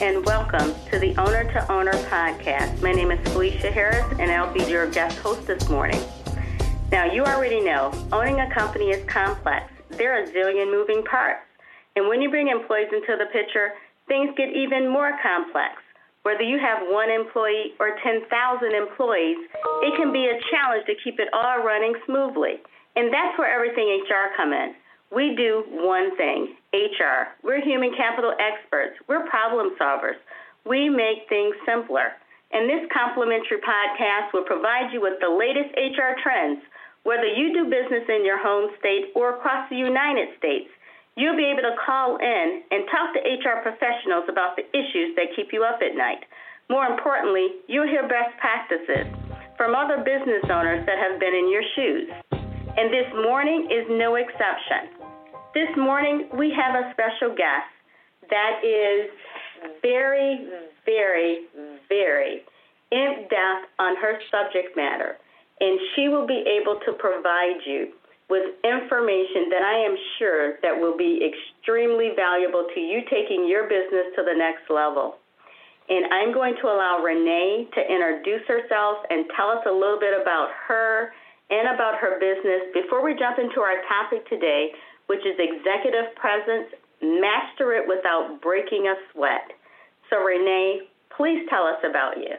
And welcome to the Owner to Owner podcast. My name is Felicia Harris and I'll be your guest host this morning. Now, you already know owning a company is complex. There are a zillion moving parts. And when you bring employees into the picture, things get even more complex. Whether you have one employee or 10,000 employees, it can be a challenge to keep it all running smoothly. And that's where everything HR come in. We do one thing, HR. We're human capital experts. We're problem solvers. We make things simpler. And this complimentary podcast will provide you with the latest HR trends. Whether you do business in your home state or across the United States, you'll be able to call in and talk to HR professionals about the issues that keep you up at night. More importantly, you'll hear best practices from other business owners that have been in your shoes. And this morning is no exception. This morning, we have a special guest. That is very, very, very in depth on her subject matter, and she will be able to provide you with information that I am sure that will be extremely valuable to you taking your business to the next level. And I'm going to allow Renee to introduce herself and tell us a little bit about her and about her business. Before we jump into our topic today, which is executive presence, master it without breaking a sweat. So, Renee, please tell us about you.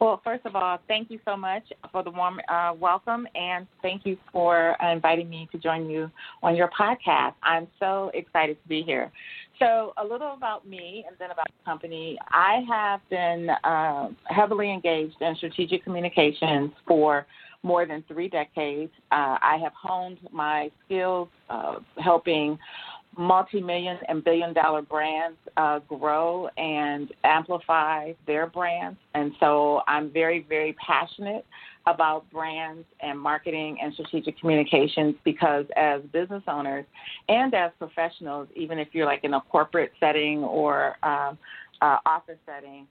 Well, first of all, thank you so much for the warm uh, welcome, and thank you for inviting me to join you on your podcast. I'm so excited to be here. So, a little about me and then about the company. I have been uh, heavily engaged in strategic communications for more than three decades. Uh, I have honed my skills uh, helping multi-million and billion dollar brands uh, grow and amplify their brands. And so I'm very, very passionate about brands and marketing and strategic communications because as business owners and as professionals, even if you're like in a corporate setting or um, uh, office setting,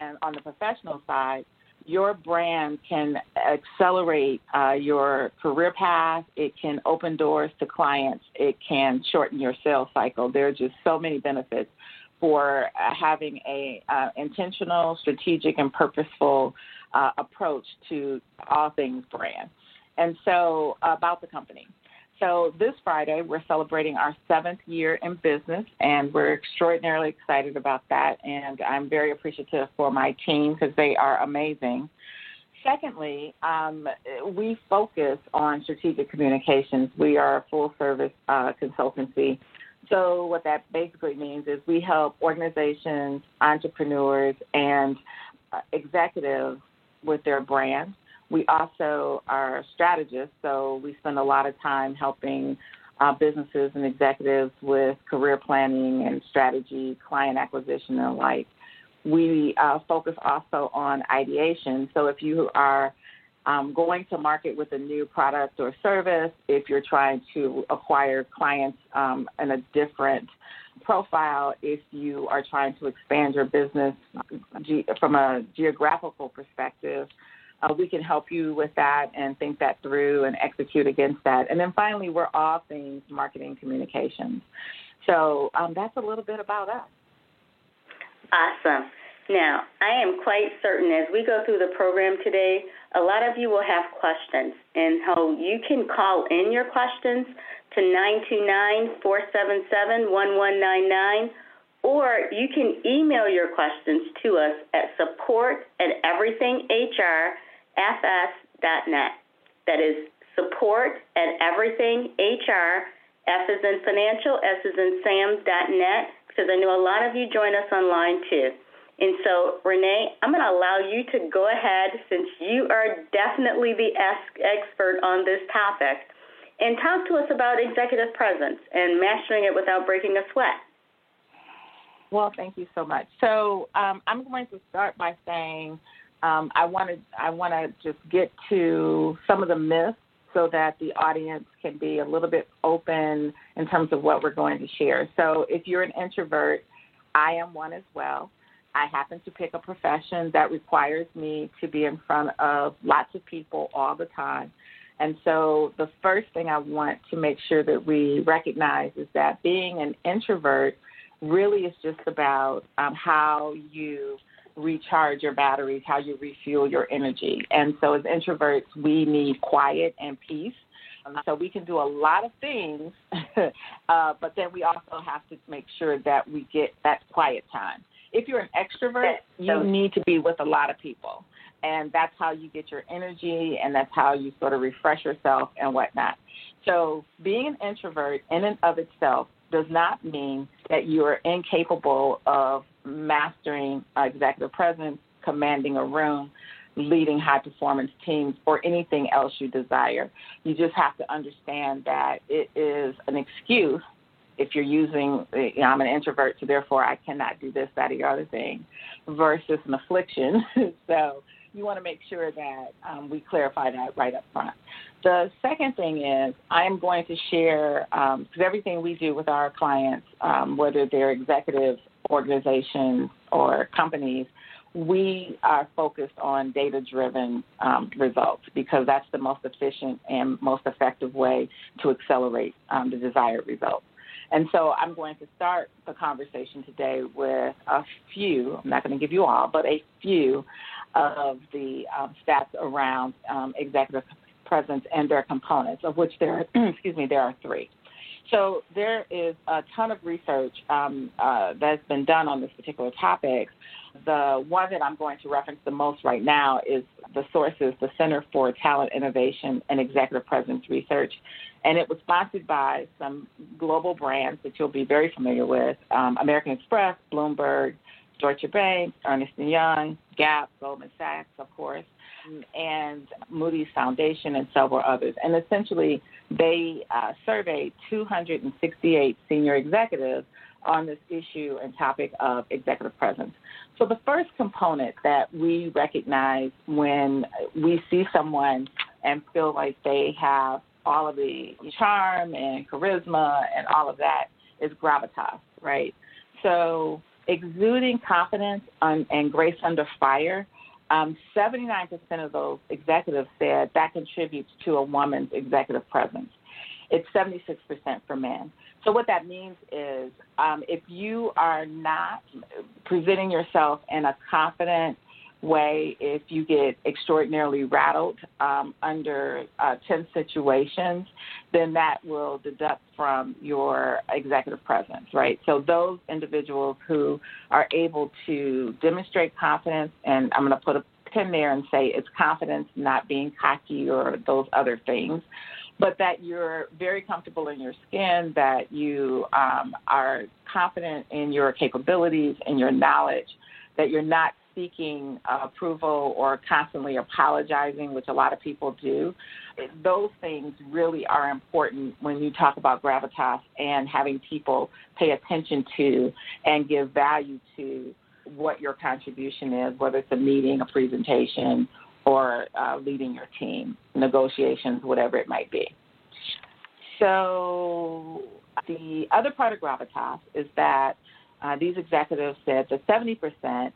and on the professional side, your brand can accelerate uh, your career path. It can open doors to clients. It can shorten your sales cycle. There are just so many benefits for uh, having a uh, intentional, strategic, and purposeful uh, approach to all things brand. And so, about the company. So this Friday, we're celebrating our seventh year in business, and we're extraordinarily excited about that. And I'm very appreciative for my team because they are amazing. Secondly, um, we focus on strategic communications. We are a full service uh, consultancy. So, what that basically means is we help organizations, entrepreneurs, and uh, executives with their brands we also are strategists, so we spend a lot of time helping uh, businesses and executives with career planning and strategy, client acquisition, and the like. We uh, focus also on ideation. So if you are um, going to market with a new product or service, if you're trying to acquire clients um, in a different profile, if you are trying to expand your business from a geographical perspective, uh, we can help you with that and think that through and execute against that. And then finally, we're all things marketing communications. So um, that's a little bit about us. Awesome. Now, I am quite certain as we go through the program today, a lot of you will have questions, and how you can call in your questions to 929 477 1199, or you can email your questions to us at support at everythinghr fs.net. That is support at everything HR, F is in financial, S is in Sam.net, because I know a lot of you join us online too. And so, Renee, I'm going to allow you to go ahead since you are definitely the expert on this topic and talk to us about executive presence and mastering it without breaking a sweat. Well, thank you so much. So, um, I'm going to start by saying um, I want to I want to just get to some of the myths so that the audience can be a little bit open in terms of what we're going to share. So if you're an introvert, I am one as well. I happen to pick a profession that requires me to be in front of lots of people all the time. And so the first thing I want to make sure that we recognize is that being an introvert really is just about um, how you recharge your batteries, how you refuel your energy. And so, as introverts, we need quiet and peace. So we can do a lot of things, uh, but then we also have to make sure that we get that quiet time. If you're an extrovert, you need to be with a lot of people. And that's how you get your energy, and that's how you sort of refresh yourself and whatnot. So, being an introvert in and of itself does not mean that you are incapable of mastering uh, executive presence, commanding a room, leading high performance teams, or anything else you desire. You just have to understand that it is an excuse if you're using, you know, I'm an introvert, so therefore I cannot do this, that, or the other thing, versus an affliction. so you want to make sure that um, we clarify that right up front. The second thing is I'm going to share, because um, everything we do with our clients, um, whether they're executive organizations or companies, we are focused on data driven um, results because that's the most efficient and most effective way to accelerate um, the desired results. And so I'm going to start the conversation today with a few, I'm not going to give you all, but a few of the um, stats around um, executive presence and their components, of which there, are, excuse me, there are three. So there is a ton of research um, uh, that's been done on this particular topic. The one that I'm going to reference the most right now is the sources, the Center for Talent Innovation and Executive Presence Research, and it was sponsored by some global brands that you'll be very familiar with: um, American Express, Bloomberg, Deutsche Bank, Ernst & Young, Gap, Goldman Sachs, of course, and Moody's Foundation and several others. And essentially, they uh, surveyed 268 senior executives on this issue and topic of executive presence. So, the first component that we recognize when we see someone and feel like they have all of the charm and charisma and all of that is gravitas, right? So, exuding confidence and grace under fire, um, 79% of those executives said that contributes to a woman's executive presence. It's 76% for men. So, what that means is um, if you are not presenting yourself in a confident, way if you get extraordinarily rattled um, under uh, tense situations, then that will deduct from your executive presence, right? So those individuals who are able to demonstrate confidence, and I'm going to put a pin there and say it's confidence, not being cocky or those other things. But that you're very comfortable in your skin, that you um, are confident in your capabilities and your knowledge, that you're not seeking approval or constantly apologizing, which a lot of people do. Those things really are important when you talk about gravitas and having people pay attention to and give value to what your contribution is, whether it's a meeting, a presentation, or uh, leading your team, negotiations, whatever it might be. So, the other part of gravitas is that uh, these executives said that 70%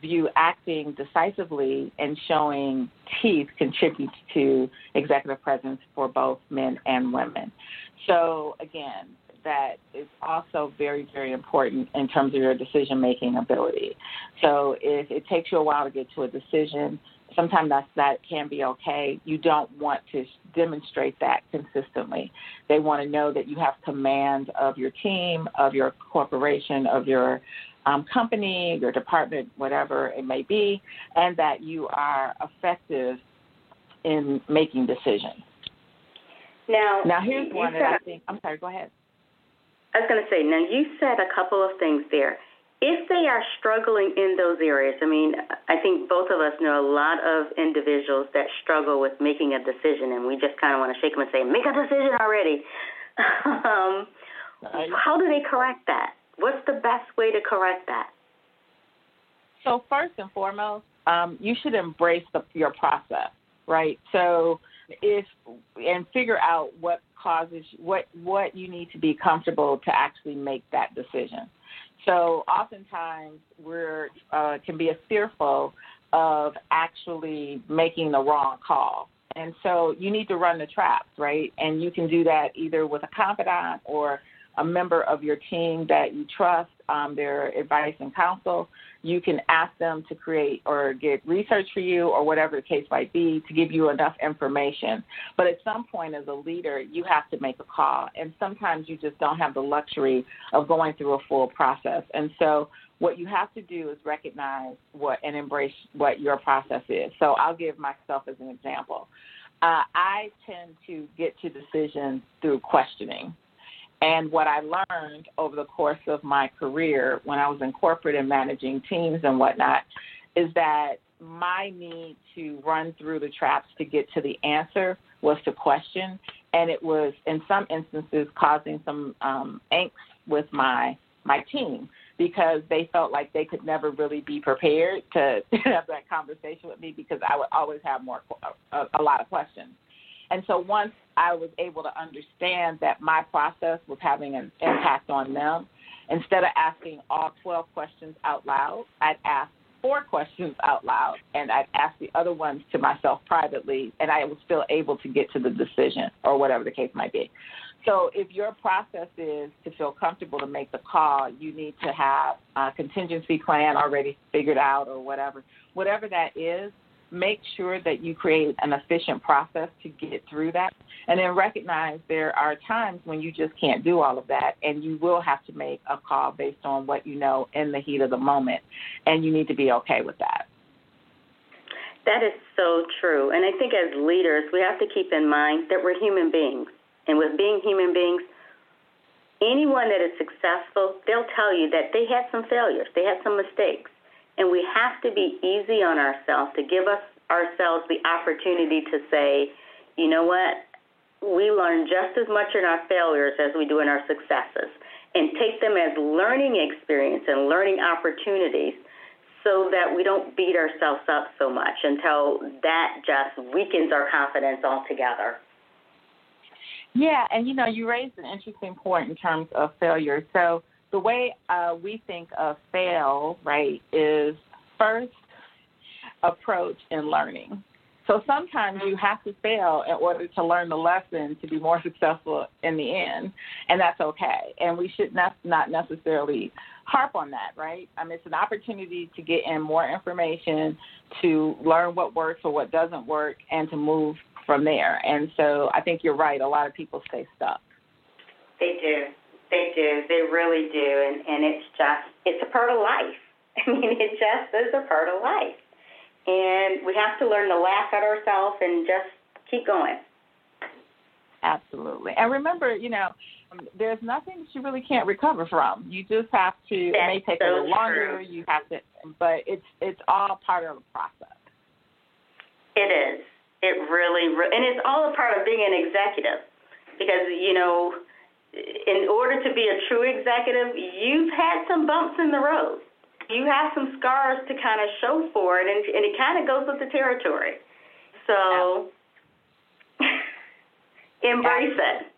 view acting decisively and showing teeth contributes to executive presence for both men and women. So, again, that is also very, very important in terms of your decision making ability. So, if it takes you a while to get to a decision, sometimes that's, that can be okay. You don't want to demonstrate that consistently. They want to know that you have command of your team, of your corporation, of your um, company, your department, whatever it may be, and that you are effective in making decisions. Now, now here's one that I think. I'm sorry. Go ahead. I was going to say. Now you said a couple of things there. If they are struggling in those areas, I mean, I think both of us know a lot of individuals that struggle with making a decision, and we just kind of want to shake them and say, "Make a decision already." um, how do they correct that? What's the best way to correct that? So first and foremost, um, you should embrace the, your process, right? So if and figure out what causes what what you need to be comfortable to actually make that decision. So oftentimes we're uh, can be fearful of actually making the wrong call. And so you need to run the traps, right? And you can do that either with a confidant or a member of your team that you trust um, their advice and counsel. You can ask them to create or get research for you or whatever the case might be to give you enough information. But at some point, as a leader, you have to make a call. And sometimes you just don't have the luxury of going through a full process. And so what you have to do is recognize what and embrace what your process is. So I'll give myself as an example. Uh, I tend to get to decisions through questioning. And what I learned over the course of my career when I was in corporate and managing teams and whatnot is that my need to run through the traps to get to the answer was to question. And it was, in some instances, causing some um, angst with my my team because they felt like they could never really be prepared to have that conversation with me because I would always have more a, a lot of questions. And so once I was able to understand that my process was having an impact on them, instead of asking all 12 questions out loud, I'd ask four questions out loud and I'd ask the other ones to myself privately, and I was still able to get to the decision or whatever the case might be. So if your process is to feel comfortable to make the call, you need to have a contingency plan already figured out or whatever. Whatever that is, make sure that you create an efficient process to get through that. And then recognize there are times when you just can't do all of that and you will have to make a call based on what you know in the heat of the moment. And you need to be okay with that. That is so true. And I think as leaders, we have to keep in mind that we're human beings and with being human beings, anyone that is successful, they'll tell you that they had some failures, they had some mistakes. And we have to be easy on ourselves to give us ourselves the opportunity to say, you know what, we learn just as much in our failures as we do in our successes, and take them as learning experience and learning opportunities so that we don't beat ourselves up so much until that just weakens our confidence altogether. Yeah, and you know, you raised an interesting point in terms of failure. So the way uh, we think of fail, right, is first approach in learning. So sometimes you have to fail in order to learn the lesson to be more successful in the end, and that's okay. And we should not not necessarily harp on that, right? I mean, it's an opportunity to get in more information, to learn what works or what doesn't work, and to move from there. And so I think you're right. A lot of people stay stuck. They do. They do. They really do. And, and it's just, it's a part of life. I mean, it just is a part of life. And we have to learn to laugh at ourselves and just keep going. Absolutely. And remember, you know, there's nothing that you really can't recover from. You just have to. That's it may take so a little longer. True. You have to, but it's it's all part of the process. It is. It really, and it's all a part of being an executive because, you know, in order to be a true executive, you've had some bumps in the road. You have some scars to kind of show for it, and, and it kind of goes with the territory. So embrace it.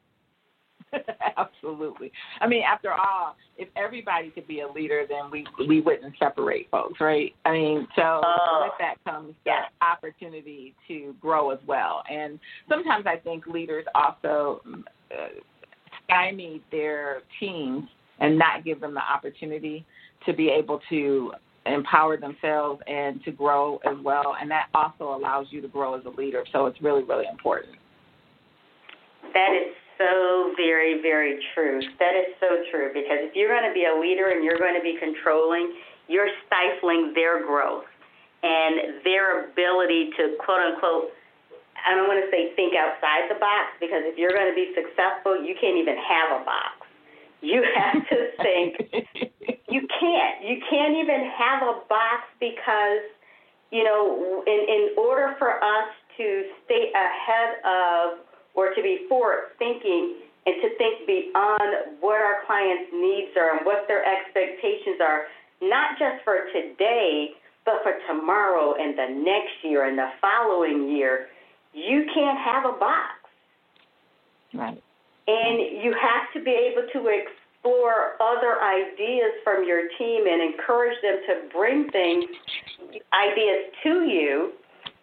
Absolutely. I mean, after all, if everybody could be a leader, then we we wouldn't separate folks, right? I mean, so oh, with that comes yeah. the opportunity to grow as well. And sometimes I think leaders also uh, stymie their teams and not give them the opportunity to be able to empower themselves and to grow as well. And that also allows you to grow as a leader. So it's really, really important. That is so very, very true. That is so true because if you're going to be a leader and you're going to be controlling, you're stifling their growth and their ability to quote unquote, I don't want to say think outside the box because if you're going to be successful, you can't even have a box. You have to think, you can't. You can't even have a box because, you know, in, in order for us to stay ahead of or to be forward thinking and to think beyond what our clients' needs are and what their expectations are, not just for today, but for tomorrow and the next year and the following year, you can't have a box. Right. And you have to be able to explore other ideas from your team and encourage them to bring things, ideas to you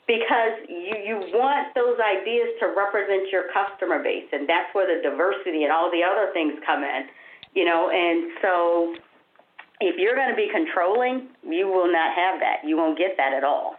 because you, you want those ideas to represent your customer base, and that's where the diversity and all the other things come in, you know. And so, if you're going to be controlling, you will not have that. You won't get that at all.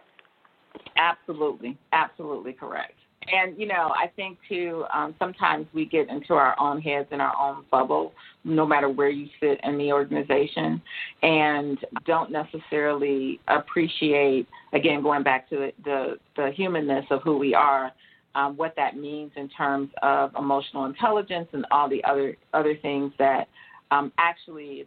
Absolutely, absolutely correct. And you know, I think too, um, sometimes we get into our own heads in our own bubble, no matter where you sit in the organization, and don't necessarily appreciate. Again, going back to the the, the humanness of who we are, um, what that means in terms of emotional intelligence and all the other other things that um, actually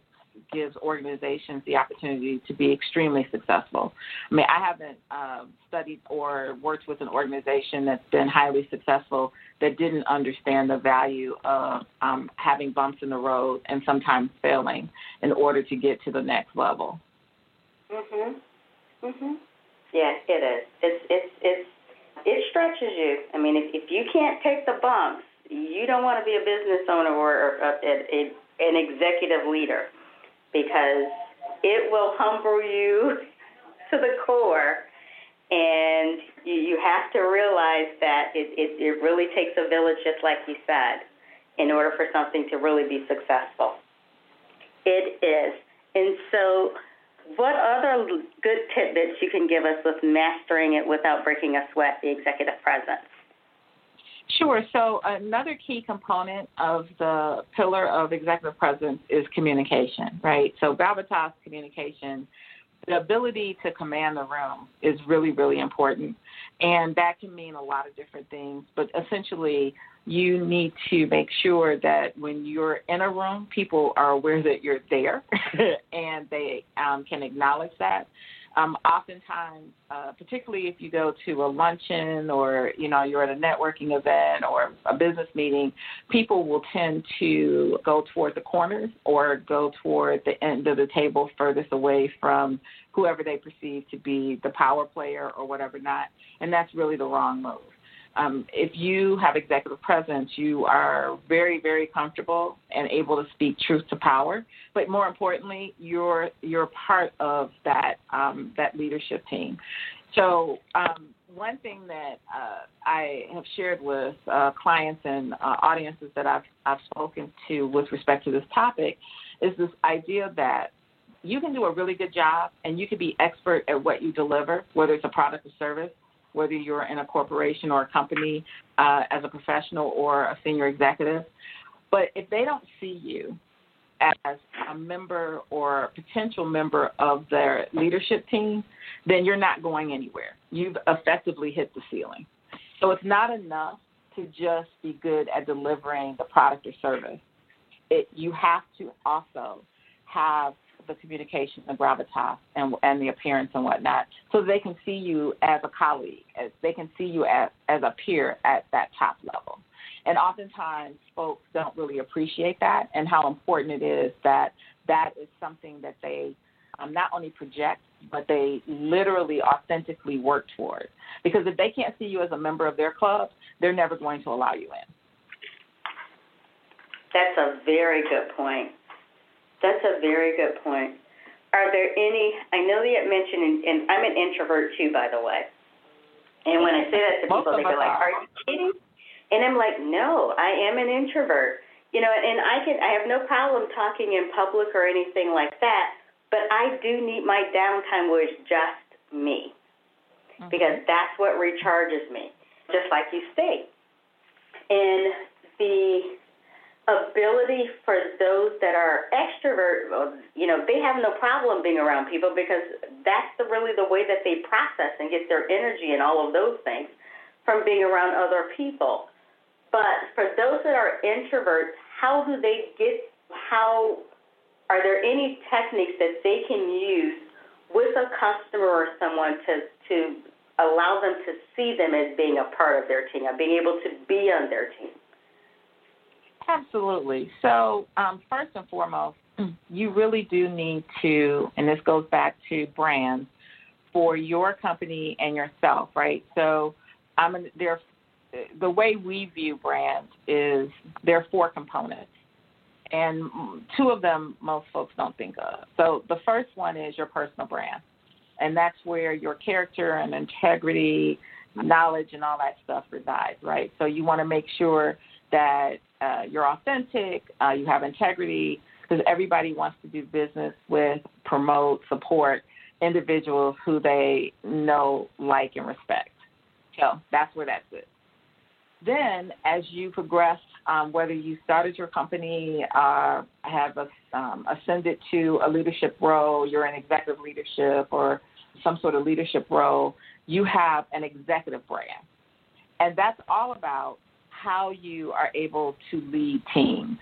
gives organizations the opportunity to be extremely successful. I mean, I haven't uh, studied or worked with an organization that's been highly successful that didn't understand the value of um, having bumps in the road and sometimes failing in order to get to the next level. Mhm. Mhm. Yeah, it is. It's it's it's it stretches you. I mean, if if you can't take the bumps, you don't want to be a business owner or, a, a, an executive leader because it will humble you to the core. And you, you have to realize that it, it, it really takes a village, just like you said, in order for something to really be successful. It is. And so, what other good tidbits you can give us with mastering it without breaking a sweat, the executive presence? Sure. So another key component of the pillar of executive presence is communication, right? So gravitas communication, the ability to command the room is really, really important. And that can mean a lot of different things, but essentially you need to make sure that when you're in a room, people are aware that you're there and they um, can acknowledge that um, oftentimes, uh, particularly if you go to a luncheon or you know you're at a networking event or a business meeting, people will tend to go toward the corners or go toward the end of the table furthest away from whoever they perceive to be the power player or whatever not, and that's really the wrong move um, if you have executive presence, you are very, very comfortable and able to speak truth to power. But more importantly, you're you're part of that um, that leadership team. So um, one thing that uh, I have shared with uh, clients and uh, audiences that I've I've spoken to with respect to this topic is this idea that you can do a really good job and you can be expert at what you deliver, whether it's a product or service whether you're in a corporation or a company uh, as a professional or a senior executive. But if they don't see you as a member or a potential member of their leadership team, then you're not going anywhere. You've effectively hit the ceiling. So it's not enough to just be good at delivering the product or service. It, you have to also have the communication, the gravitas, and and the appearance and whatnot, so they can see you as a colleague, as they can see you as as a peer at that top level. And oftentimes, folks don't really appreciate that and how important it is that that is something that they um, not only project, but they literally authentically work toward. Because if they can't see you as a member of their club, they're never going to allow you in. That's a very good point. That's a very good point. Are there any? I know that you mentioned, and, and I'm an introvert too, by the way. And when I say that to people, they go like, "Are you kidding?" And I'm like, "No, I am an introvert." You know, and I can I have no problem talking in public or anything like that, but I do need my downtime where it's just me. Mm-hmm. Because that's what recharges me, just like you state. And the ability for those that are extrovert, you know, they have no problem being around people because that's the, really the way that they process and get their energy and all of those things from being around other people. But for those that are introverts, how do they get, how, are there any techniques that they can use with a customer or someone to, to allow them to see them as being a part of their team, of being able to be on their team? Absolutely. So, um, first and foremost, you really do need to, and this goes back to brands for your company and yourself, right? So, I'm mean, there. The way we view brands is there are four components, and two of them most folks don't think of. So, the first one is your personal brand. And that's where your character and integrity, knowledge, and all that stuff resides, right? So you want to make sure that uh, you're authentic, uh, you have integrity, because everybody wants to do business with, promote, support individuals who they know, like, and respect. So that's where that's it. Then, as you progress, um, whether you started your company, uh, have a, um, ascended to a leadership role, you're in executive leadership or some sort of leadership role, you have an executive brand. And that's all about how you are able to lead teams.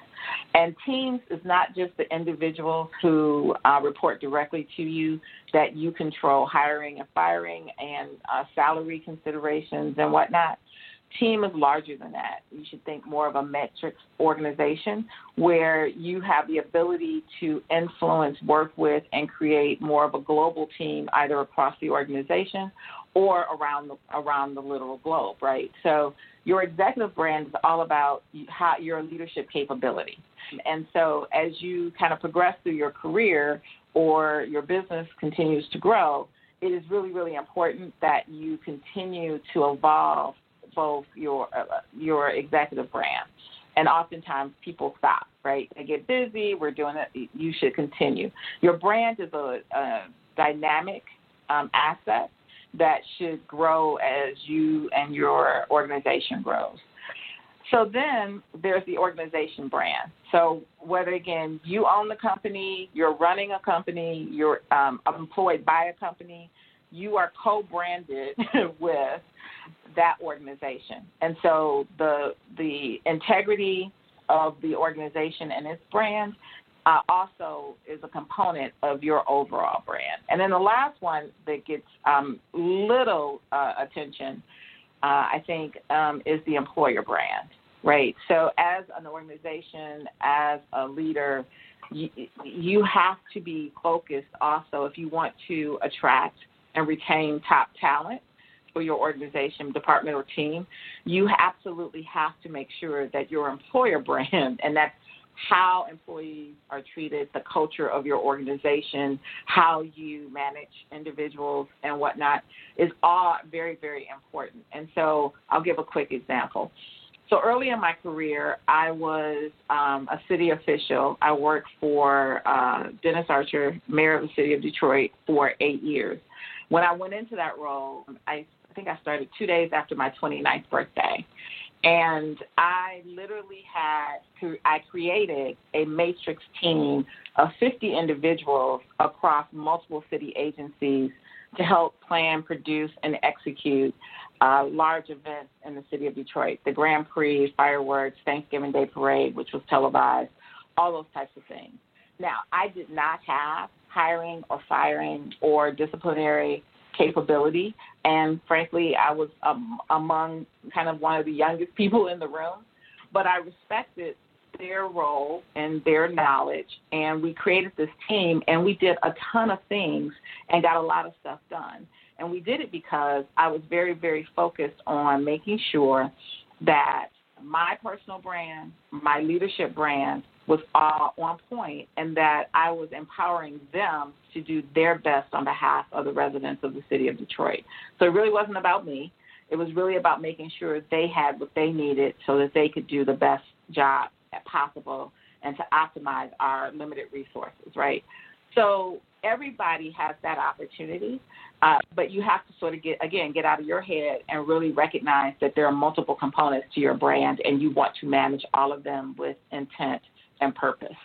And teams is not just the individuals who uh, report directly to you that you control hiring and firing and uh, salary considerations and whatnot. Team is larger than that. You should think more of a matrix organization where you have the ability to influence, work with, and create more of a global team either across the organization or around the, around the literal globe, right? So your executive brand is all about how, your leadership capability. And so as you kind of progress through your career or your business continues to grow, it is really, really important that you continue to evolve both your uh, your executive brand. And oftentimes people stop, right? They get busy. We're doing it. You should continue. Your brand is a, a dynamic um, asset that should grow as you and your organization grows. So then there's the organization brand. So whether again you own the company, you're running a company, you're um, employed by a company, you are co-branded with that organization. And so the the integrity of the organization and its brand uh, also is a component of your overall brand. And then the last one that gets um, little uh, attention, uh, I think, um, is the employer brand, right? So as an organization, as a leader, you, you have to be focused also if you want to attract and retain top talent for your organization, department, or team, you absolutely have to make sure that your employer brand, and that's how employees are treated, the culture of your organization, how you manage individuals and whatnot is all very, very important. And so I'll give a quick example. So early in my career, I was um, a city official. I worked for uh, Dennis Archer, mayor of the city of Detroit, for eight years. When I went into that role, I, I think I started two days after my 29th birthday. And I literally had, to, I created a matrix team of 50 individuals across multiple city agencies to help plan, produce, and execute uh, large events in the city of Detroit the Grand Prix, fireworks, Thanksgiving Day Parade, which was televised, all those types of things. Now, I did not have hiring or firing or disciplinary capability. And frankly, I was um, among kind of one of the youngest people in the room, but I respected their role and their knowledge. And we created this team and we did a ton of things and got a lot of stuff done. And we did it because I was very, very focused on making sure that my personal brand, my leadership brand, was all on point and that I was empowering them to do their best on behalf of the residents of the city of Detroit. So it really wasn't about me. It was really about making sure they had what they needed so that they could do the best job possible and to optimize our limited resources, right? So everybody has that opportunity, uh, but you have to sort of get, again, get out of your head and really recognize that there are multiple components to your brand and you want to manage all of them with intent and purpose.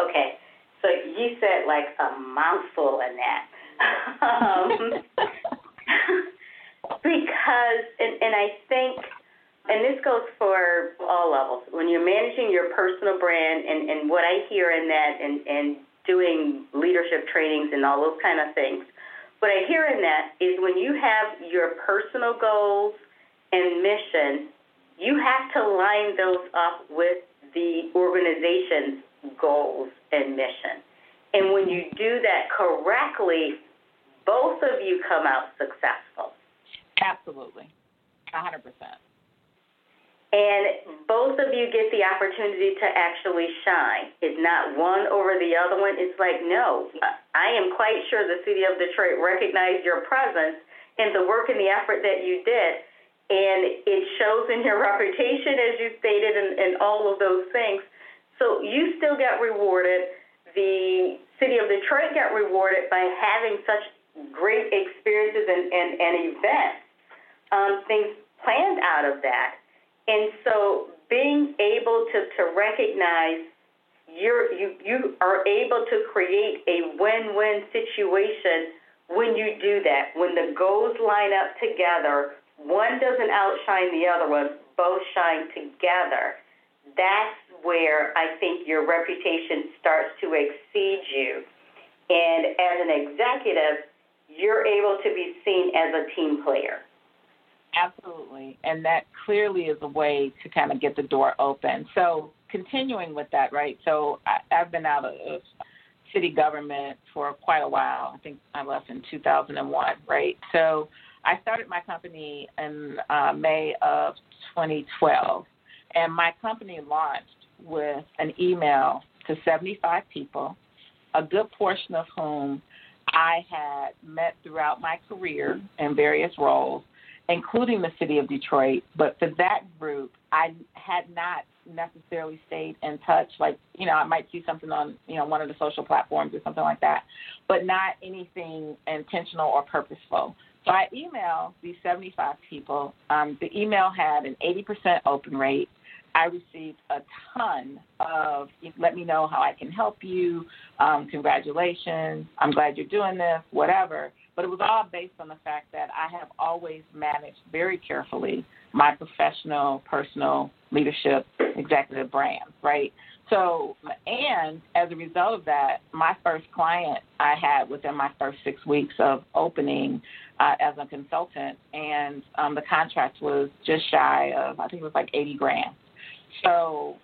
Okay, so you said like a mouthful in that. um, because, and, and I think, and this goes for all levels, when you're managing your personal brand, and, and what I hear in that, and, and doing leadership trainings and all those kind of things, what I hear in that is when you have your personal goals and mission, you have to line those up with the organization's goals and mission. And when you do that correctly, both of you come out successful. Absolutely. 100%. and both of you get the opportunity to actually shine. It's not one over the other one. It's like, no, I am quite sure the city of Detroit recognized your presence and the work and the effort that you did. And it shows in your reputation, as you stated, and, and all of those things. So you still get rewarded. The city of Detroit got rewarded by having such great experiences and, and, and events, um, things planned out of that. And so being able to, to recognize you're, you, you are able to create a win-win situation when you do that. When the goals line up together, one doesn't outshine the other one, both shine together. That's where I think your reputation starts to exceed you. And as an executive, you're able to be seen as a team player. Absolutely. And that clearly is a way to kind of get the door open. So, continuing with that, right? So, I, I've been out of city government for quite a while. I think I left in 2001, right? So, I started my company in uh, May of 2012. And my company launched with an email to 75 people, a good portion of whom I had met throughout my career in various roles including the city of Detroit. But for that group, I had not necessarily stayed in touch. Like, you know, I might see something on, you know, one of the social platforms or something like that, but not anything intentional or purposeful. So I emailed these 75 people. Um, the email had an 80% open rate. I received a ton of let me know how I can help you. Um, congratulations. I'm glad you're doing this, whatever. But it was all based on the fact that I have always managed very carefully my professional, personal leadership executive brand, right? So, and as a result of that, my first client I had within my first six weeks of opening uh, as a consultant, and um, the contract was just shy of, I think it was like 80 grand. So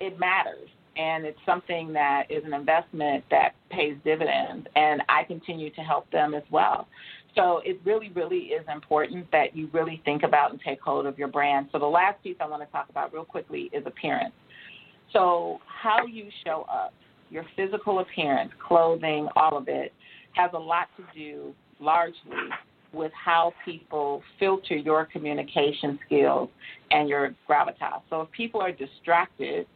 it matters and it's something that is an investment that pays dividends and I continue to help them as well. So it really, really is important that you really think about and take hold of your brand. So the last piece I want to talk about real quickly is appearance. So how you show up, your physical appearance, clothing, all of it, has a lot to do largely with how people filter your communication skills and your gravitas. So if people are distracted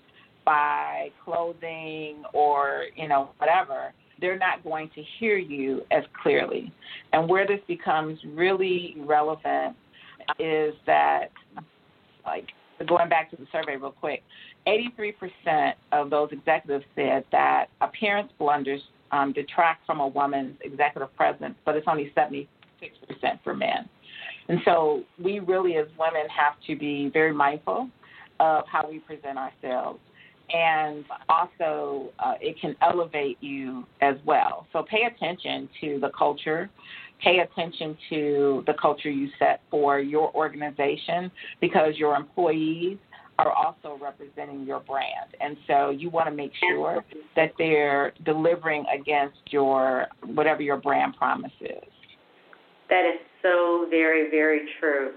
by clothing or, you know, whatever, they're not going to hear you as clearly. And where this becomes really relevant is that, like, going back to the survey real quick, 83% of those executives said that appearance blunders um, detract from a woman's executive presence, but it's only 76% for men. And so we really, as women, have to be very mindful of how we present ourselves and also uh, it can elevate you as well. So pay attention to the culture. Pay attention to the culture you set for your organization because your employees are also representing your brand. And so you want to make sure that they're delivering against your whatever your brand promise is. That is so very, very true.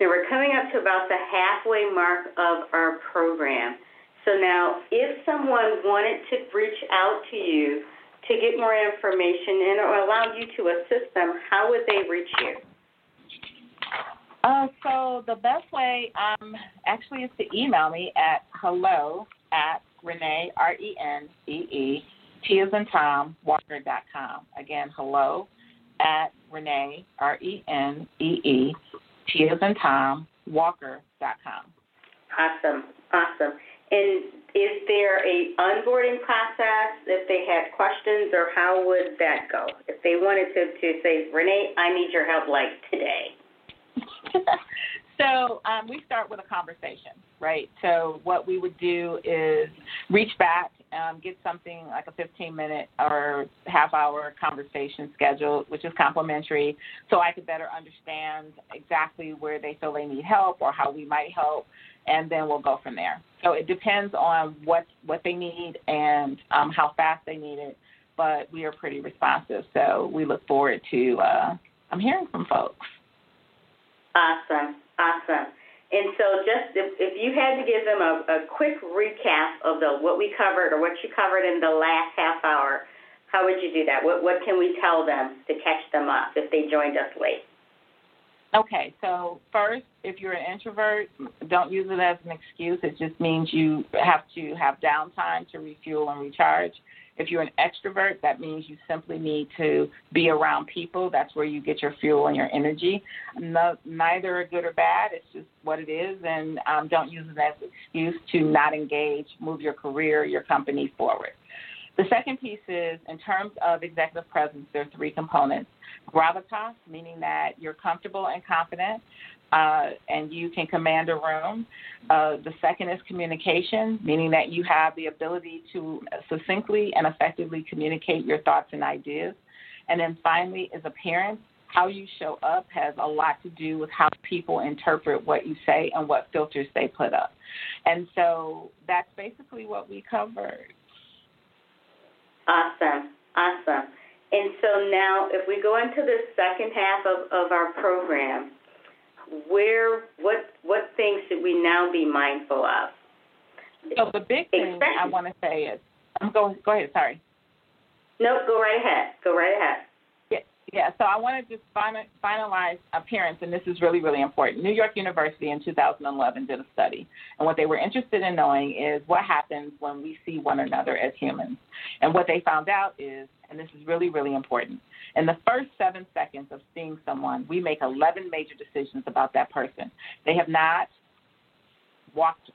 Now we're coming up to about the halfway mark of our program. So now, if someone wanted to reach out to you to get more information and or allow you to assist them, how would they reach you? Uh, so the best way um, actually is to email me at hello at Renee, R E N E E, T as in Tom, Walker.com. Again, hello at Renee, R E N E E, T as in Tom, Walker.com. Awesome, awesome. And is there a onboarding process if they had questions, or how would that go? If they wanted to, to say, Renee, I need your help like today. so um, we start with a conversation, right? So what we would do is reach back, um, get something like a 15 minute or half hour conversation scheduled, which is complimentary, so I could better understand exactly where they feel they need help or how we might help and then we'll go from there. So it depends on what what they need and um, how fast they need it. But we are pretty responsive, so we look forward to uh, I'm hearing from folks. Awesome, awesome. And so, just if, if you had to give them a, a quick recap of the what we covered or what you covered in the last half hour, how would you do that? What what can we tell them to catch them up if they joined us late? Okay, so first, if you're an introvert, don't use it as an excuse. It just means you have to have downtime to refuel and recharge. If you're an extrovert, that means you simply need to be around people. That's where you get your fuel and your energy. No, neither are good or bad. It's just what it is, and um, don't use it as an excuse to not engage, move your career, your company forward. The second piece is in terms of executive presence, there are three components. Gravitas, meaning that you're comfortable and confident uh, and you can command a room. Uh, the second is communication, meaning that you have the ability to succinctly and effectively communicate your thoughts and ideas. And then finally is appearance. How you show up has a lot to do with how people interpret what you say and what filters they put up. And so that's basically what we covered. Awesome, awesome. And so now, if we go into the second half of, of our program, where what what things should we now be mindful of? So the big thing I want to say is, I'm going. Go ahead. Sorry. No, go right ahead. Go right ahead. Yeah, yeah. So I want to just finalize appearance, and this is really, really important. New York University in 2011 did a study, and what they were interested in knowing is what happens when we see one another as humans. And what they found out is, and this is really, really important, in the first seven seconds of seeing someone, we make 11 major decisions about that person. They have not walked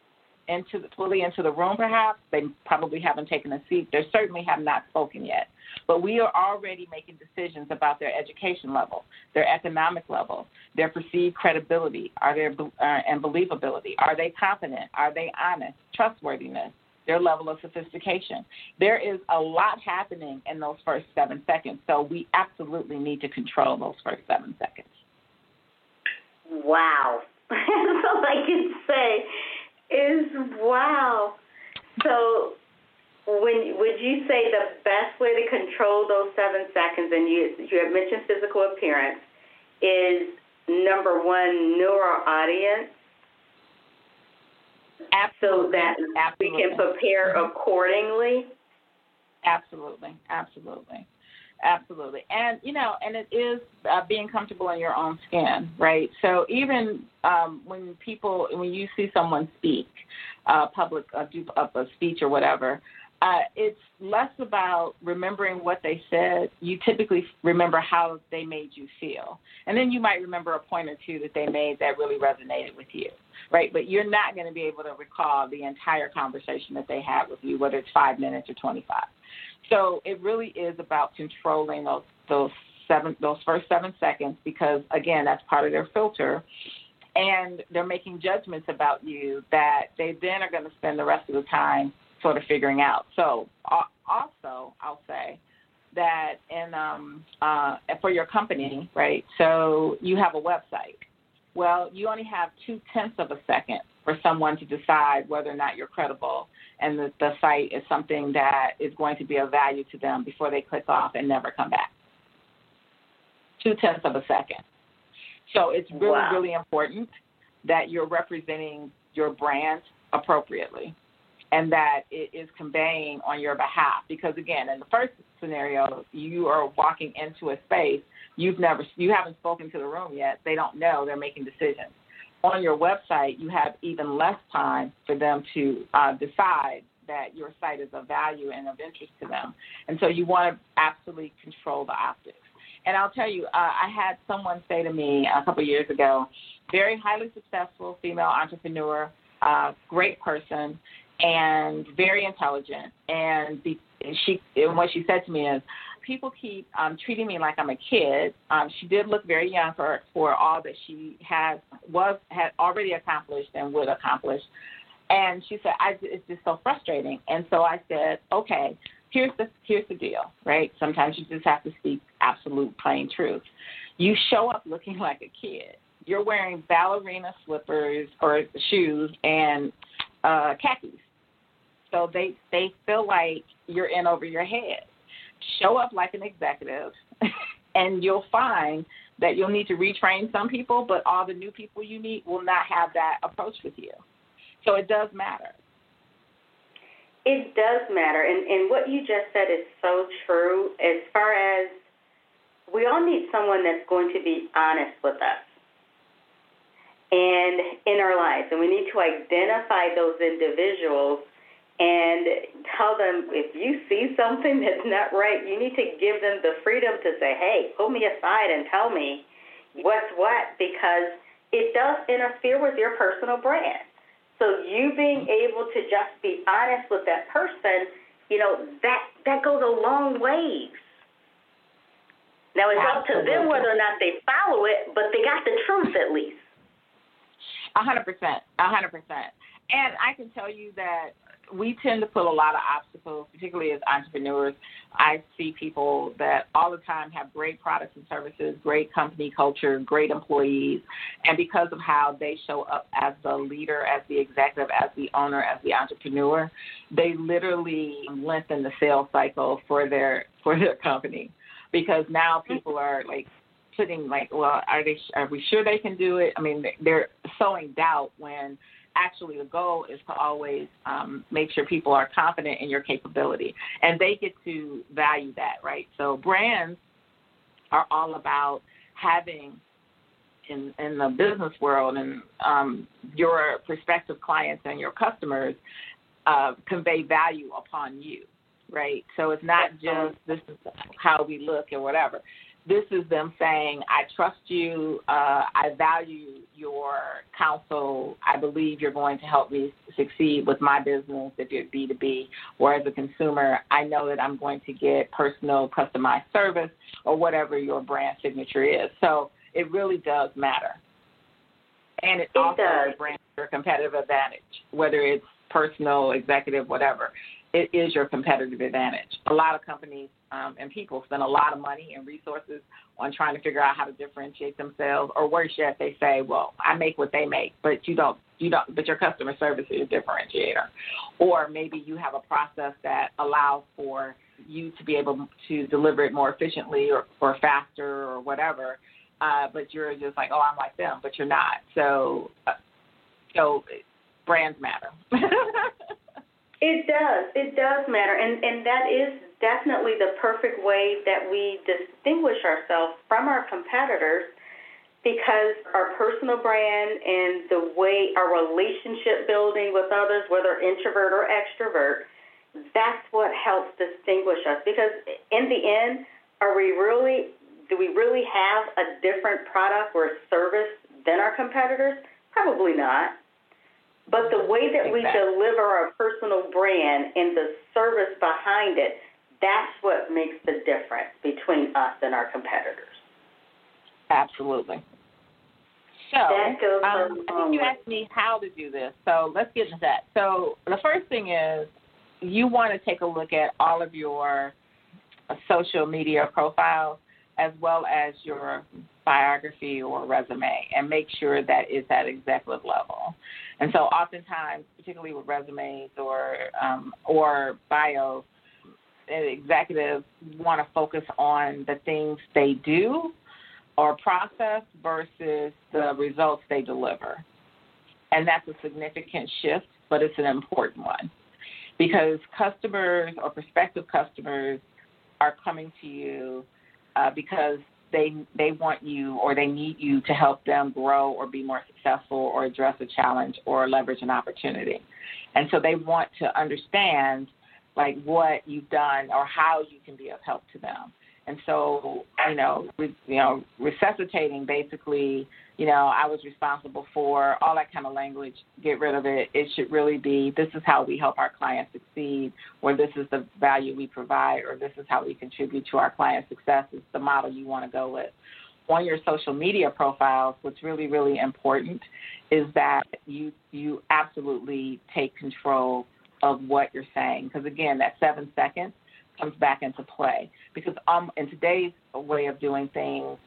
into the, fully into the room, perhaps. They probably haven't taken a seat. They certainly have not spoken yet. But we are already making decisions about their education level, their economic level, their perceived credibility, are uh, and believability. Are they competent? Are they honest? Trustworthiness their level of sophistication. There is a lot happening in those first seven seconds, so we absolutely need to control those first seven seconds. Wow. That's all I can say is wow. So, when would you say the best way to control those seven seconds, and you you have mentioned physical appearance, is number one, know our audience, Absolutely. so that Absolutely. we can prepare accordingly? Absolutely. Absolutely. Absolutely. And, you know, and it is uh, being comfortable in your own skin, right? So even um, when people, when you see someone speak, uh, public, uh, do a speech or whatever, uh, it's less about remembering what they said. You typically remember how they made you feel. And then you might remember a point or two that they made that really resonated with you, right? But you're not going to be able to recall the entire conversation that they had with you, whether it's five minutes or 25. So it really is about controlling those, those seven, those first seven seconds because, again, that's part of their filter and they're making judgments about you that they then are going to spend the rest of the time sort of figuring out. So also, I'll say that in um, uh, for your company, right? So you have a website. Well, you only have two tenths of a second for someone to decide whether or not you're credible and that the site is something that is going to be of value to them before they click off and never come back. Two tenths of a second. So it's really, wow. really important that you're representing your brand appropriately and that it is conveying on your behalf. Because again, in the first scenario, you are walking into a space you've never you haven't spoken to the room yet. They don't know they're making decisions. On your website, you have even less time for them to uh, decide that your site is of value and of interest to them. And so you want to absolutely control the optics. And I'll tell you, uh, I had someone say to me a couple years ago, very highly successful female entrepreneur, uh, great person, and very intelligent. And she, and what she said to me is, people keep um, treating me like I'm a kid. Um, she did look very young for for all that she has was had already accomplished and would accomplish. And she said, I, it's just so frustrating. And so I said, okay, here's the here's the deal, right? Sometimes you just have to speak absolute plain truth. You show up looking like a kid. You're wearing ballerina slippers or shoes and uh, khakis so they they feel like you're in over your head. Show up like an executive, and you'll find that you'll need to retrain some people, but all the new people you meet will not have that approach with you. So it does matter. It does matter. And, and what you just said is so true as far as we all need someone that's going to be honest with us and in our lives. And we need to identify those individuals and tell them if you see something that's not right, you need to give them the freedom to say, hey, pull me aside and tell me what's what because it does interfere with your personal brand. So you being able to just be honest with that person, you know, that that goes a long ways. Now it's Absolutely. up to them whether or not they follow it, but they got the truth at least. A hundred percent, a hundred percent. And I can tell you that we tend to put a lot of obstacles, particularly as entrepreneurs. I see people that all the time have great products and services, great company culture, great employees, and because of how they show up as the leader, as the executive, as the owner, as the entrepreneur, they literally lengthen the sales cycle for their for their company because now people are like putting like, well, are they are we sure they can do it? I mean, they're sowing doubt when actually the goal is to always um, make sure people are confident in your capability and they get to value that, right? So brands are all about having in, in the business world and um, your prospective clients and your customers uh, convey value upon you, right? So it's not just this is how we look or whatever this is them saying, I trust you, uh, I value your counsel, I believe you're going to help me succeed with my business if you're B2B, or as a consumer, I know that I'm going to get personal, customized service, or whatever your brand signature is. So it really does matter. And it, it also does. brand your competitive advantage, whether it's personal, executive, whatever it is your competitive advantage. A lot of companies um, and people spend a lot of money and resources on trying to figure out how to differentiate themselves, or worse yet, they say, "Well, I make what they make, but you don't, you don't, but your customer service is a differentiator." Or maybe you have a process that allows for you to be able to deliver it more efficiently or, or faster or whatever, uh, but you're just like, "Oh, I'm like them," but you're not. So, uh, so brands matter. It does. It does matter. And, and that is definitely the perfect way that we distinguish ourselves from our competitors because our personal brand and the way our relationship building with others, whether introvert or extrovert, that's what helps distinguish us. Because in the end, are we really, do we really have a different product or service than our competitors? Probably not. But the way that we deliver our personal brand and the service behind it, that's what makes the difference between us and our competitors. Absolutely. So, um, I think you asked me how to do this. So let's get into that. So the first thing is you want to take a look at all of your social media profiles as well as your biography or resume and make sure that it's at executive level. And so, oftentimes, particularly with resumes or um, or bios, executives want to focus on the things they do or process versus the results they deliver. And that's a significant shift, but it's an important one because customers or prospective customers are coming to you uh, because they they want you or they need you to help them grow or be more successful or address a challenge or leverage an opportunity. And so they want to understand like what you've done or how you can be of help to them. And so, you know, re, you know, resuscitating basically, you know, I was responsible for all that kind of language. Get rid of it. It should really be this is how we help our clients succeed, or this is the value we provide, or this is how we contribute to our clients' success. Is the model you want to go with. On your social media profiles, what's really, really important is that you you absolutely take control of what you're saying. Because again, that seven seconds comes back into play. Because um, in today's way of doing things,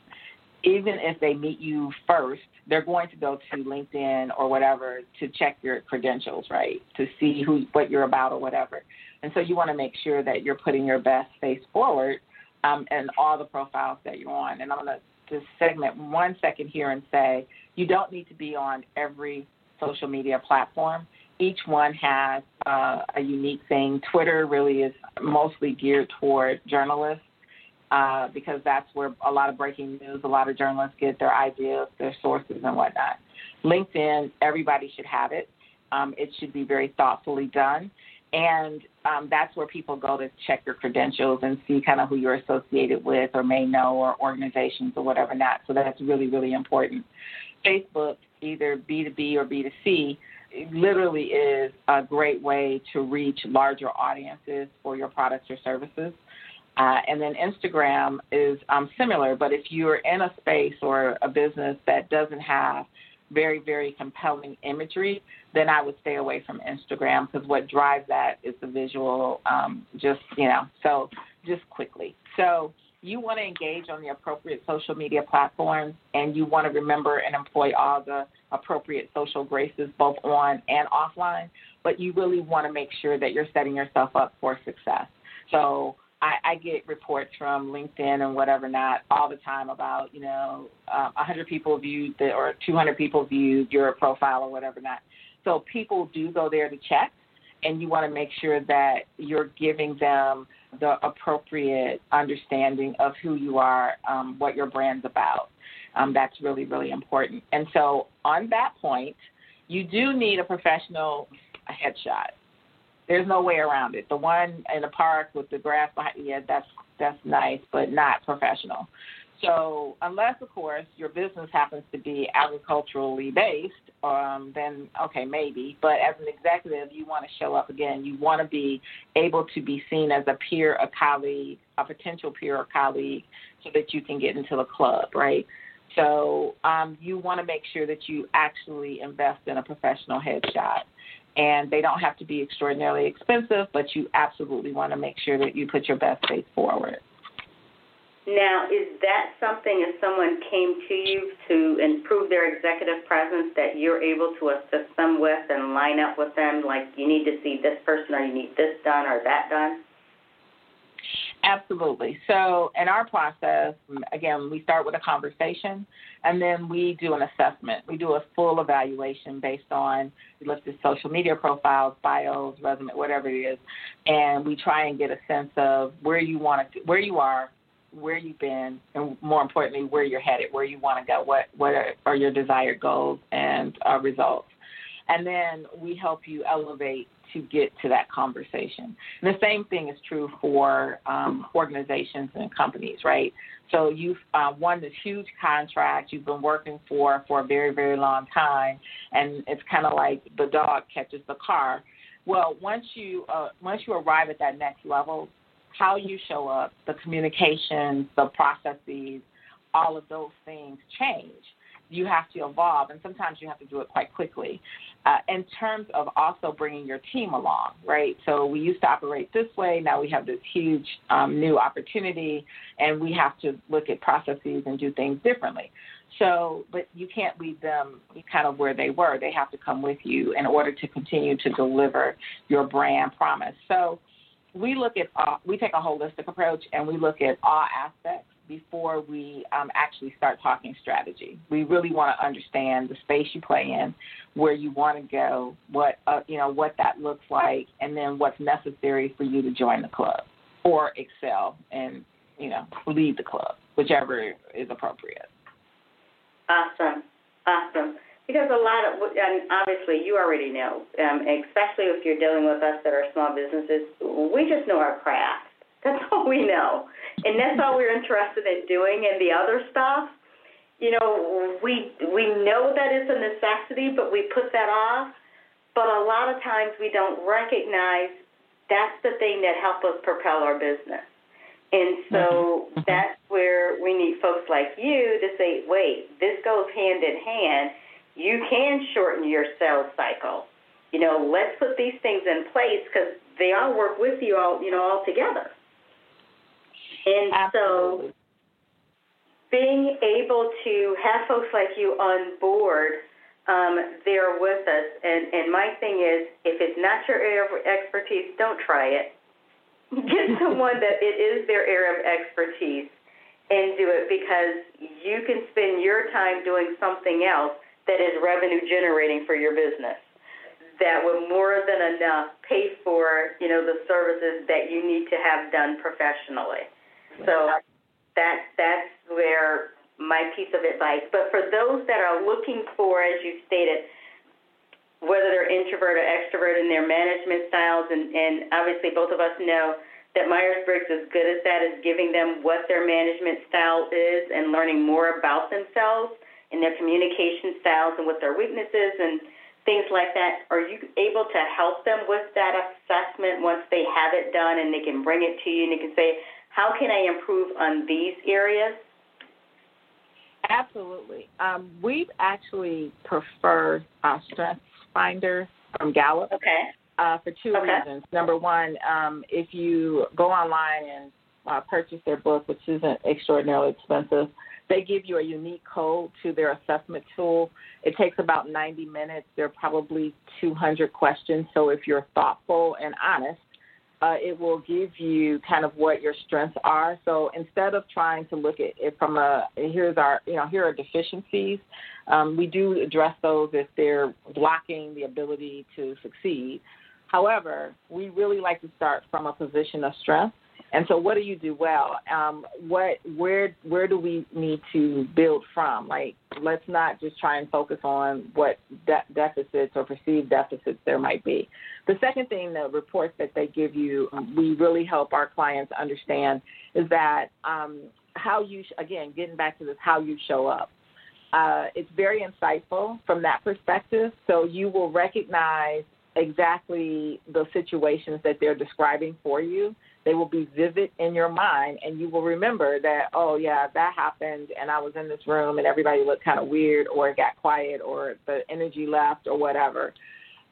even if they meet you first, they're going to go to LinkedIn or whatever to check your credentials, right? To see who what you're about or whatever. And so you want to make sure that you're putting your best face forward um, and all the profiles that you're on. And I'm going to to segment one second here and say you don't need to be on every social media platform. Each one has uh, a unique thing. Twitter really is mostly geared toward journalists uh, because that's where a lot of breaking news, a lot of journalists get their ideas, their sources, and whatnot. LinkedIn, everybody should have it. Um, it should be very thoughtfully done. And um, that's where people go to check your credentials and see kind of who you're associated with or may know or organizations or whatever not. So that's really, really important. Facebook, either B2B or B2C, literally is a great way to reach larger audiences for your products or services. Uh, and then Instagram is um, similar, but if you're in a space or a business that doesn't have very, very compelling imagery, then I would stay away from Instagram because what drives that is the visual, um, just, you know, so just quickly. So you want to engage on the appropriate social media platforms and you want to remember and employ all the appropriate social graces both on and offline, but you really want to make sure that you're setting yourself up for success. So I, I get reports from LinkedIn and whatever not all the time about you know uh, 100 people viewed the, or 200 people viewed your profile or whatever not. So people do go there to check, and you want to make sure that you're giving them the appropriate understanding of who you are, um, what your brand's about. Um, that's really really important. And so on that point, you do need a professional headshot there's no way around it. The one in the park with the grass behind, yeah, that's that's nice, but not professional. So unless, of course, your business happens to be agriculturally based, um, then okay, maybe. But as an executive, you want to show up again. You want to be able to be seen as a peer, a colleague, a potential peer or colleague, so that you can get into the club, right? So um, you want to make sure that you actually invest in a professional headshot and they don't have to be extraordinarily expensive, but you absolutely want to make sure that you put your best face forward. Now, is that something if someone came to you to improve their executive presence that you're able to assist them with and line up with them, like you need to see this person or you need this done or that done? Absolutely. So, in our process, again, we start with a conversation and then we do an assessment. We do a full evaluation based on we look at social media profiles, bios, resume, whatever it is, and we try and get a sense of where you want to, where you are, where you've been, and more importantly, where you're headed, where you want to go, what what are, are your desired goals and uh, results, and then we help you elevate to get to that conversation. And the same thing is true for um, organizations and companies, right? So you've uh, won this huge contract you've been working for for a very, very long time, and it's kind of like the dog catches the car. Well, once you uh, once you arrive at that next level, how you show up, the communications, the processes, all of those things change you have to evolve, and sometimes you have to do it quite quickly. Uh, in terms of also bringing your team along, right? So we used to operate this way. Now we have this huge um, new opportunity, and we have to look at processes and do things differently. So, but you can't leave them kind of where they were. They have to come with you in order to continue to deliver your brand promise. So, we look at uh, we take a holistic approach and we look at all aspects before we um, actually start talking strategy. We really want to understand the space you play in, where you want to go, what uh, you know, what that looks like, and then what's necessary for you to join the club or excel and you know lead the club, whichever is appropriate. Awesome, awesome. Because a lot of, and obviously you already know, um, especially if you're dealing with us that are small businesses, we just know our craft. That's all we know and that's all we're interested in doing. And the other stuff, you know, we we know that it's a necessity, but we put that off. But a lot of times we don't recognize that's the thing that helps us propel our business. And so mm-hmm. that's where we need folks like you to say, wait, this goes hand in hand. You can shorten your sales cycle. You know, let's put these things in place because they all work with you all, you know, all together. And Absolutely. so being able to have folks like you on board um, there with us, and, and my thing is, if it's not your area of expertise, don't try it. Get someone that it is their area of expertise, and do it because you can spend your time doing something else that is revenue generating for your business that would more than enough pay for you know the services that you need to have done professionally so that that's where my piece of advice but for those that are looking for as you stated whether they're introvert or extrovert in their management styles and and obviously both of us know that Myers-Briggs is good at that is giving them what their management style is and learning more about themselves and their communication styles and what their weaknesses and things like that. Are you able to help them with that assessment once they have it done and they can bring it to you and they can say, how can I improve on these areas? Absolutely. Um, we actually prefer uh, Strengths Finder from Gallup. Okay uh, for two okay. reasons. Number one, um, if you go online and uh, purchase their book, which isn't extraordinarily expensive, they give you a unique code to their assessment tool. It takes about 90 minutes. There are probably 200 questions. So if you're thoughtful and honest, uh, it will give you kind of what your strengths are. So instead of trying to look at it from a here's our you know here are deficiencies, um, we do address those if they're blocking the ability to succeed. However, we really like to start from a position of strength. And so, what do you do well? Um, what, where, where do we need to build from? Like, let's not just try and focus on what de- deficits or perceived deficits there might be. The second thing, the reports that they give you, we really help our clients understand is that um, how you, again, getting back to this, how you show up. Uh, it's very insightful from that perspective. So you will recognize exactly the situations that they're describing for you. They will be vivid in your mind, and you will remember that, oh, yeah, that happened, and I was in this room, and everybody looked kind of weird, or it got quiet, or the energy left, or whatever,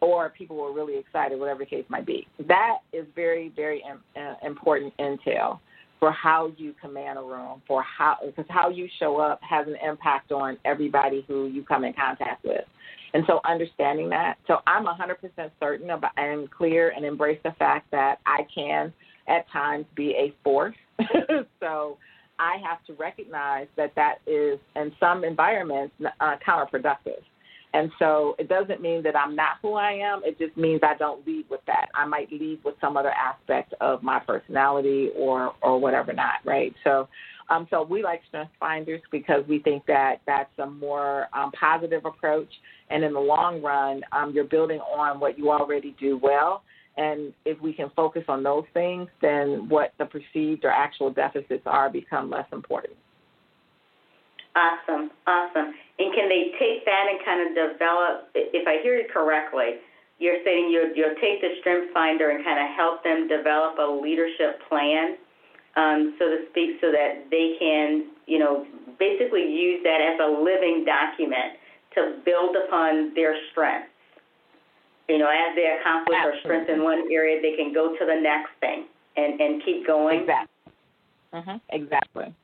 or people were really excited, whatever the case might be. That is very, very uh, important intel for how you command a room, for how because how you show up has an impact on everybody who you come in contact with. And so understanding that. So I'm 100% certain about, and clear and embrace the fact that I can at times be a force. so I have to recognize that that is, in some environments, uh, counterproductive. And so it doesn't mean that I'm not who I am. It just means I don't lead with that. I might lead with some other aspect of my personality or or whatever not, right? So um, so we like strength finders because we think that that's a more um, positive approach and in the long run, um, you're building on what you already do well. And if we can focus on those things, then what the perceived or actual deficits are become less important. Awesome, awesome. And can they take that and kind of develop, if I hear you correctly, you're saying you'll, you'll take the Strength Finder and kind of help them develop a leadership plan, um, so to speak, so that they can, you know, basically use that as a living document to build upon their strengths. You know, as they accomplish Absolutely. or strengthen one area, they can go to the next thing and, and keep going. Exactly. Mm-hmm. Exactly.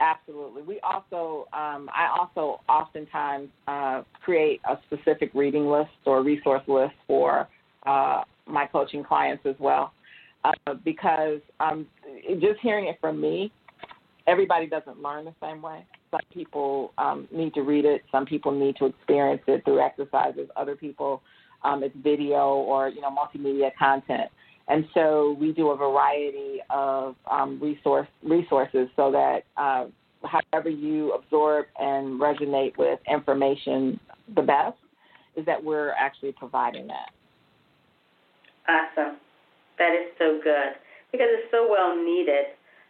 Absolutely. We also, um, I also oftentimes uh, create a specific reading list or resource list for uh, my coaching clients as well, uh, because um, just hearing it from me, everybody doesn't learn the same way. Some people um, need to read it. Some people need to experience it through exercises. Other people, um, it's video or you know multimedia content. And so we do a variety of um, resource resources so that uh, however you absorb and resonate with information the best is that we're actually providing that. Awesome. That is so good because it's so well needed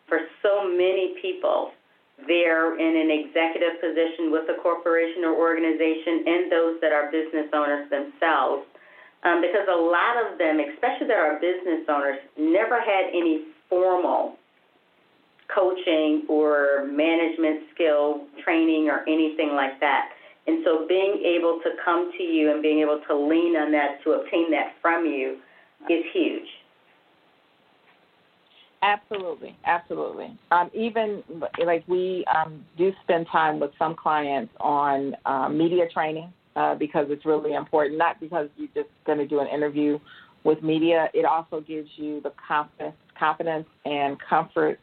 for so many people they're in an executive position with a corporation or organization and those that are business owners themselves. Um, because a lot of them, especially that are business owners, never had any formal coaching or management skill training or anything like that. And so being able to come to you and being able to lean on that to obtain that from you is huge. Absolutely, absolutely. Um, even like we um, do spend time with some clients on uh, media training uh, because it's really important. Not because you're just going to do an interview with media. It also gives you the confidence, confidence and comfort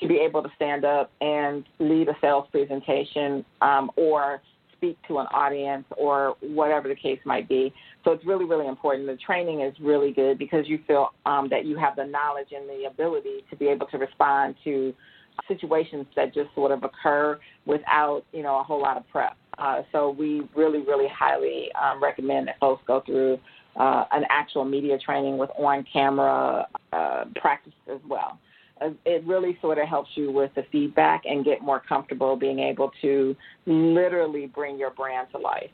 to be able to stand up and lead a sales presentation um, or speak to an audience or whatever the case might be. So it's really, really important. The training is really good because you feel um, that you have the knowledge and the ability to be able to respond to situations that just sort of occur without, you know, a whole lot of prep. Uh, so we really, really highly um, recommend that folks go through uh, an actual media training with on-camera uh, practice as well. Uh, it really sort of helps you with the feedback and get more comfortable being able to literally bring your brand to life.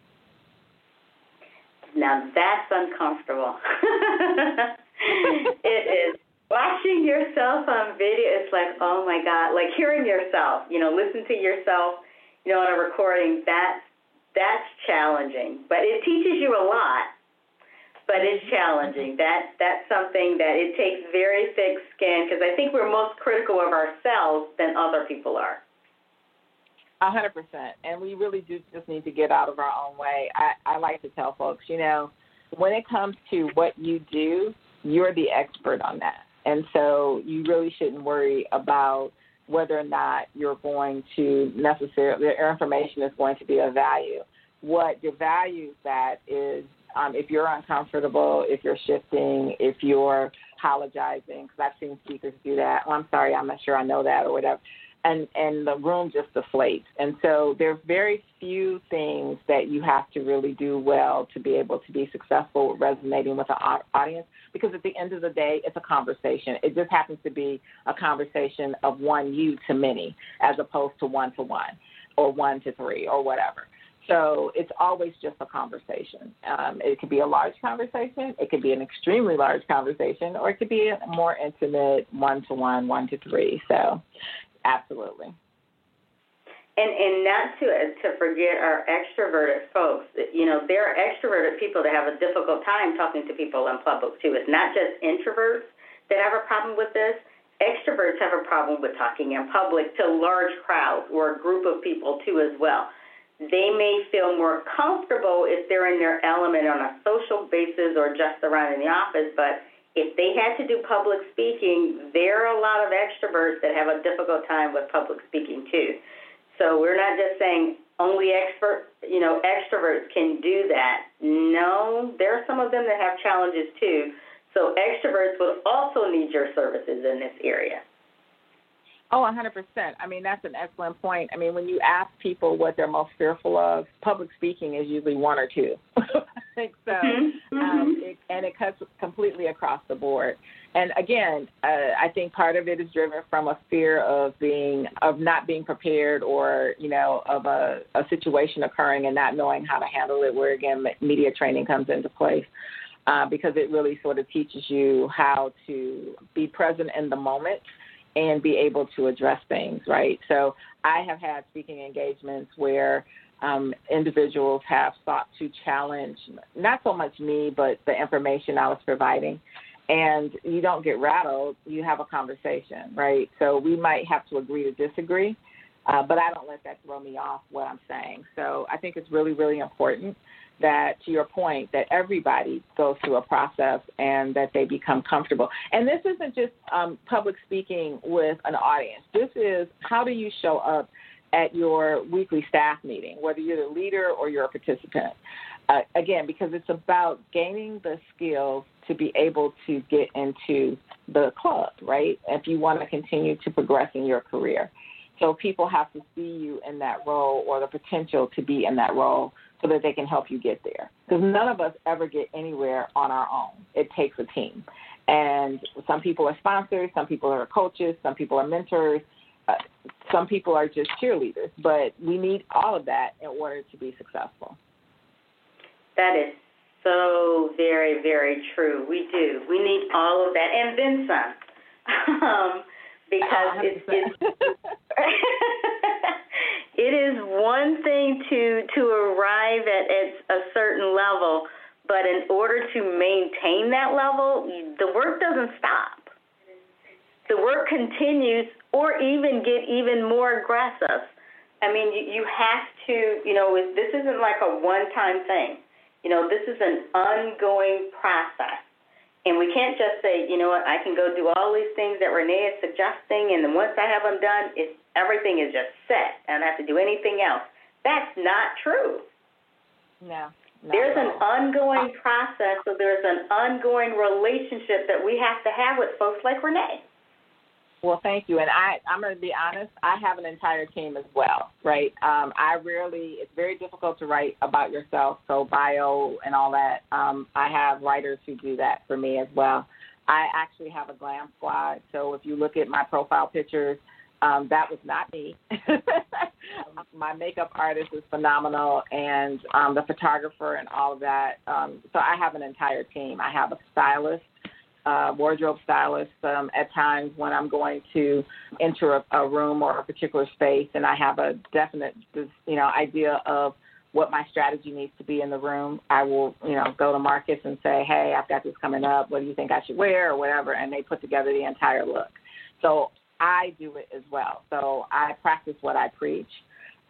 Now that's uncomfortable. it is. Watching yourself on video, it's like, oh my God, like hearing yourself, you know, listen to yourself, you know, on a recording, that's, that's challenging. But it teaches you a lot but it's challenging. That that's something that it takes very thick skin because I think we're most critical of ourselves than other people are. A hundred percent, and we really do just need to get out of our own way. I, I like to tell folks, you know, when it comes to what you do, you're the expert on that, and so you really shouldn't worry about whether or not you're going to necessarily your information is going to be of value. What devalues that is um, if you're uncomfortable, if you're shifting, if you're apologizing, because I've seen speakers do that. Oh, I'm sorry, I'm not sure I know that or whatever. And and the room just deflates. And so there's very few things that you have to really do well to be able to be successful with resonating with an audience. Because at the end of the day, it's a conversation. It just happens to be a conversation of one you to many, as opposed to one to one, or one to three, or whatever. So it's always just a conversation. Um, it could be a large conversation, it could be an extremely large conversation, or it could be a more intimate one to one, one to three. So, absolutely. And and not to to forget our extroverted folks. You know, there are extroverted people that have a difficult time talking to people in public too. It's not just introverts that have a problem with this. Extroverts have a problem with talking in public to large crowds or a group of people too as well they may feel more comfortable if they're in their element on a social basis or just around in the office, but if they had to do public speaking, there are a lot of extroverts that have a difficult time with public speaking too. So we're not just saying only expert, you know, extroverts can do that. No, there are some of them that have challenges too. So extroverts would also need your services in this area. Oh, 100%. I mean, that's an excellent point. I mean, when you ask people what they're most fearful of, public speaking is usually one or two. I think so. Mm-hmm. Um, mm-hmm. it, and it cuts completely across the board. And again, uh, I think part of it is driven from a fear of being, of not being prepared or, you know, of a, a situation occurring and not knowing how to handle it, where again, media training comes into place. Uh, because it really sort of teaches you how to be present in the moment and be able to address things, right? So I have had speaking engagements where um, individuals have sought to challenge not so much me, but the information I was providing. And you don't get rattled, you have a conversation, right? So we might have to agree to disagree, uh, but I don't let that throw me off what I'm saying. So I think it's really, really important that, to your point, that everybody goes through a process and that they become comfortable. And this isn't just um, public speaking with an audience. This is how do you show up at your weekly staff meeting, whether you're the leader or you're a participant. Uh, again, because it's about gaining the skills to be able to get into the club, right? If you want to continue to progress in your career. So people have to see you in that role or the potential to be in that role so that they can help you get there. Because none of us ever get anywhere on our own. It takes a team. And some people are sponsors, some people are coaches, some people are mentors, uh, some people are just cheerleaders. But we need all of that in order to be successful. That is so very, very true. We do. We need all of that and then some. um, because it's, it's it is one thing to to arrive at, at a certain level, but in order to maintain that level, the work doesn't stop. The work continues, or even get even more aggressive. I mean, you, you have to, you know, this isn't like a one-time thing. You know, this is an ongoing process. And we can't just say, you know what, I can go do all these things that Renee is suggesting, and then once I have them done, it's, everything is just set. I don't have to do anything else. That's not true. No. There's an ongoing process, so there's an ongoing relationship that we have to have with folks like Renee. Well, thank you. And I, I'm going to be honest, I have an entire team as well, right? Um, I rarely, it's very difficult to write about yourself, so bio and all that. Um, I have writers who do that for me as well. I actually have a glam squad, so if you look at my profile pictures, um, that was not me. my makeup artist is phenomenal, and um, the photographer and all of that. Um, so I have an entire team. I have a stylist uh, wardrobe stylist um, at times when I'm going to enter a, a room or a particular space, and I have a definite, you know, idea of what my strategy needs to be in the room. I will, you know, go to Marcus and say, "Hey, I've got this coming up. What do you think I should wear, or whatever?" And they put together the entire look. So I do it as well. So I practice what I preach.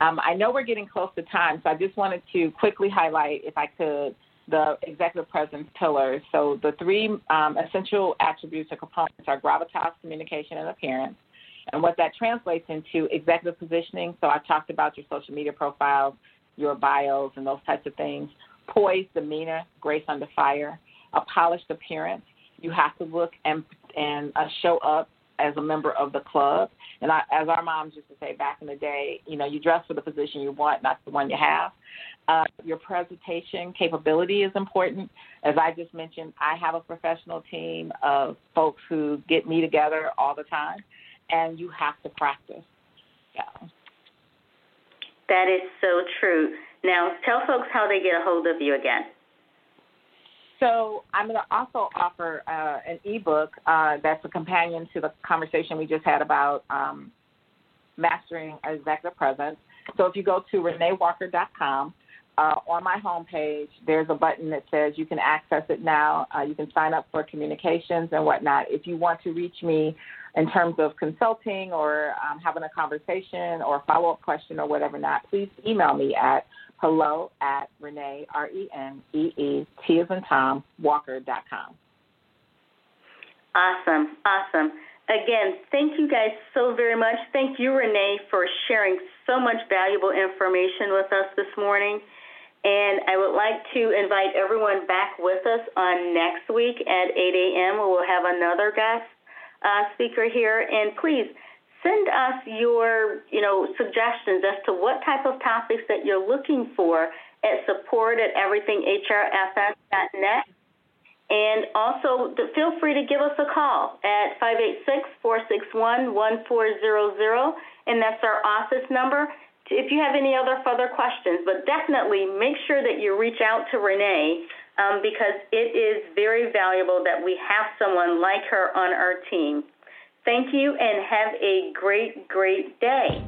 Um, I know we're getting close to time, so I just wanted to quickly highlight, if I could, the executive presence pillars. So the three um, essential attributes or components are gravitas, communication, and appearance. And what that translates into executive positioning. So I talked about your social media profiles, your bios, and those types of things. Poise, demeanor, grace under fire, a polished appearance. You have to look and and uh, show up as a member of the club. And I, as our moms used to say back in the day, you know, you dress for the position you want, not the one you have. Uh, your presentation capability is important. As I just mentioned, I have a professional team of folks who get me together all the time, and you have to practice. Yeah. That is so true. Now, tell folks how they get a hold of you again. So I'm going to also offer uh, an ebook uh, that's a companion to the conversation we just had about um, mastering executive presence. So if you go to reneewalker.com, uh, on my homepage, there's a button that says you can access it now. Uh, you can sign up for communications and whatnot. If you want to reach me in terms of consulting or um, having a conversation or a follow up question or whatever not, please email me at hello at Renee, R E N E E T as in Tom, Walker.com. Awesome, awesome. Again, thank you guys so very much. Thank you, Renee, for sharing so much valuable information with us this morning. And I would like to invite everyone back with us on next week at 8 a.m. We'll have another guest uh, speaker here. And please send us your, you know, suggestions as to what type of topics that you're looking for at support at everythinghrfs.net. And also, feel free to give us a call at 586 461 1400, and that's our office number if you have any other further questions, but definitely make sure that you reach out to Renee um, because it is very valuable that we have someone like her on our team. Thank you and have a great, great day.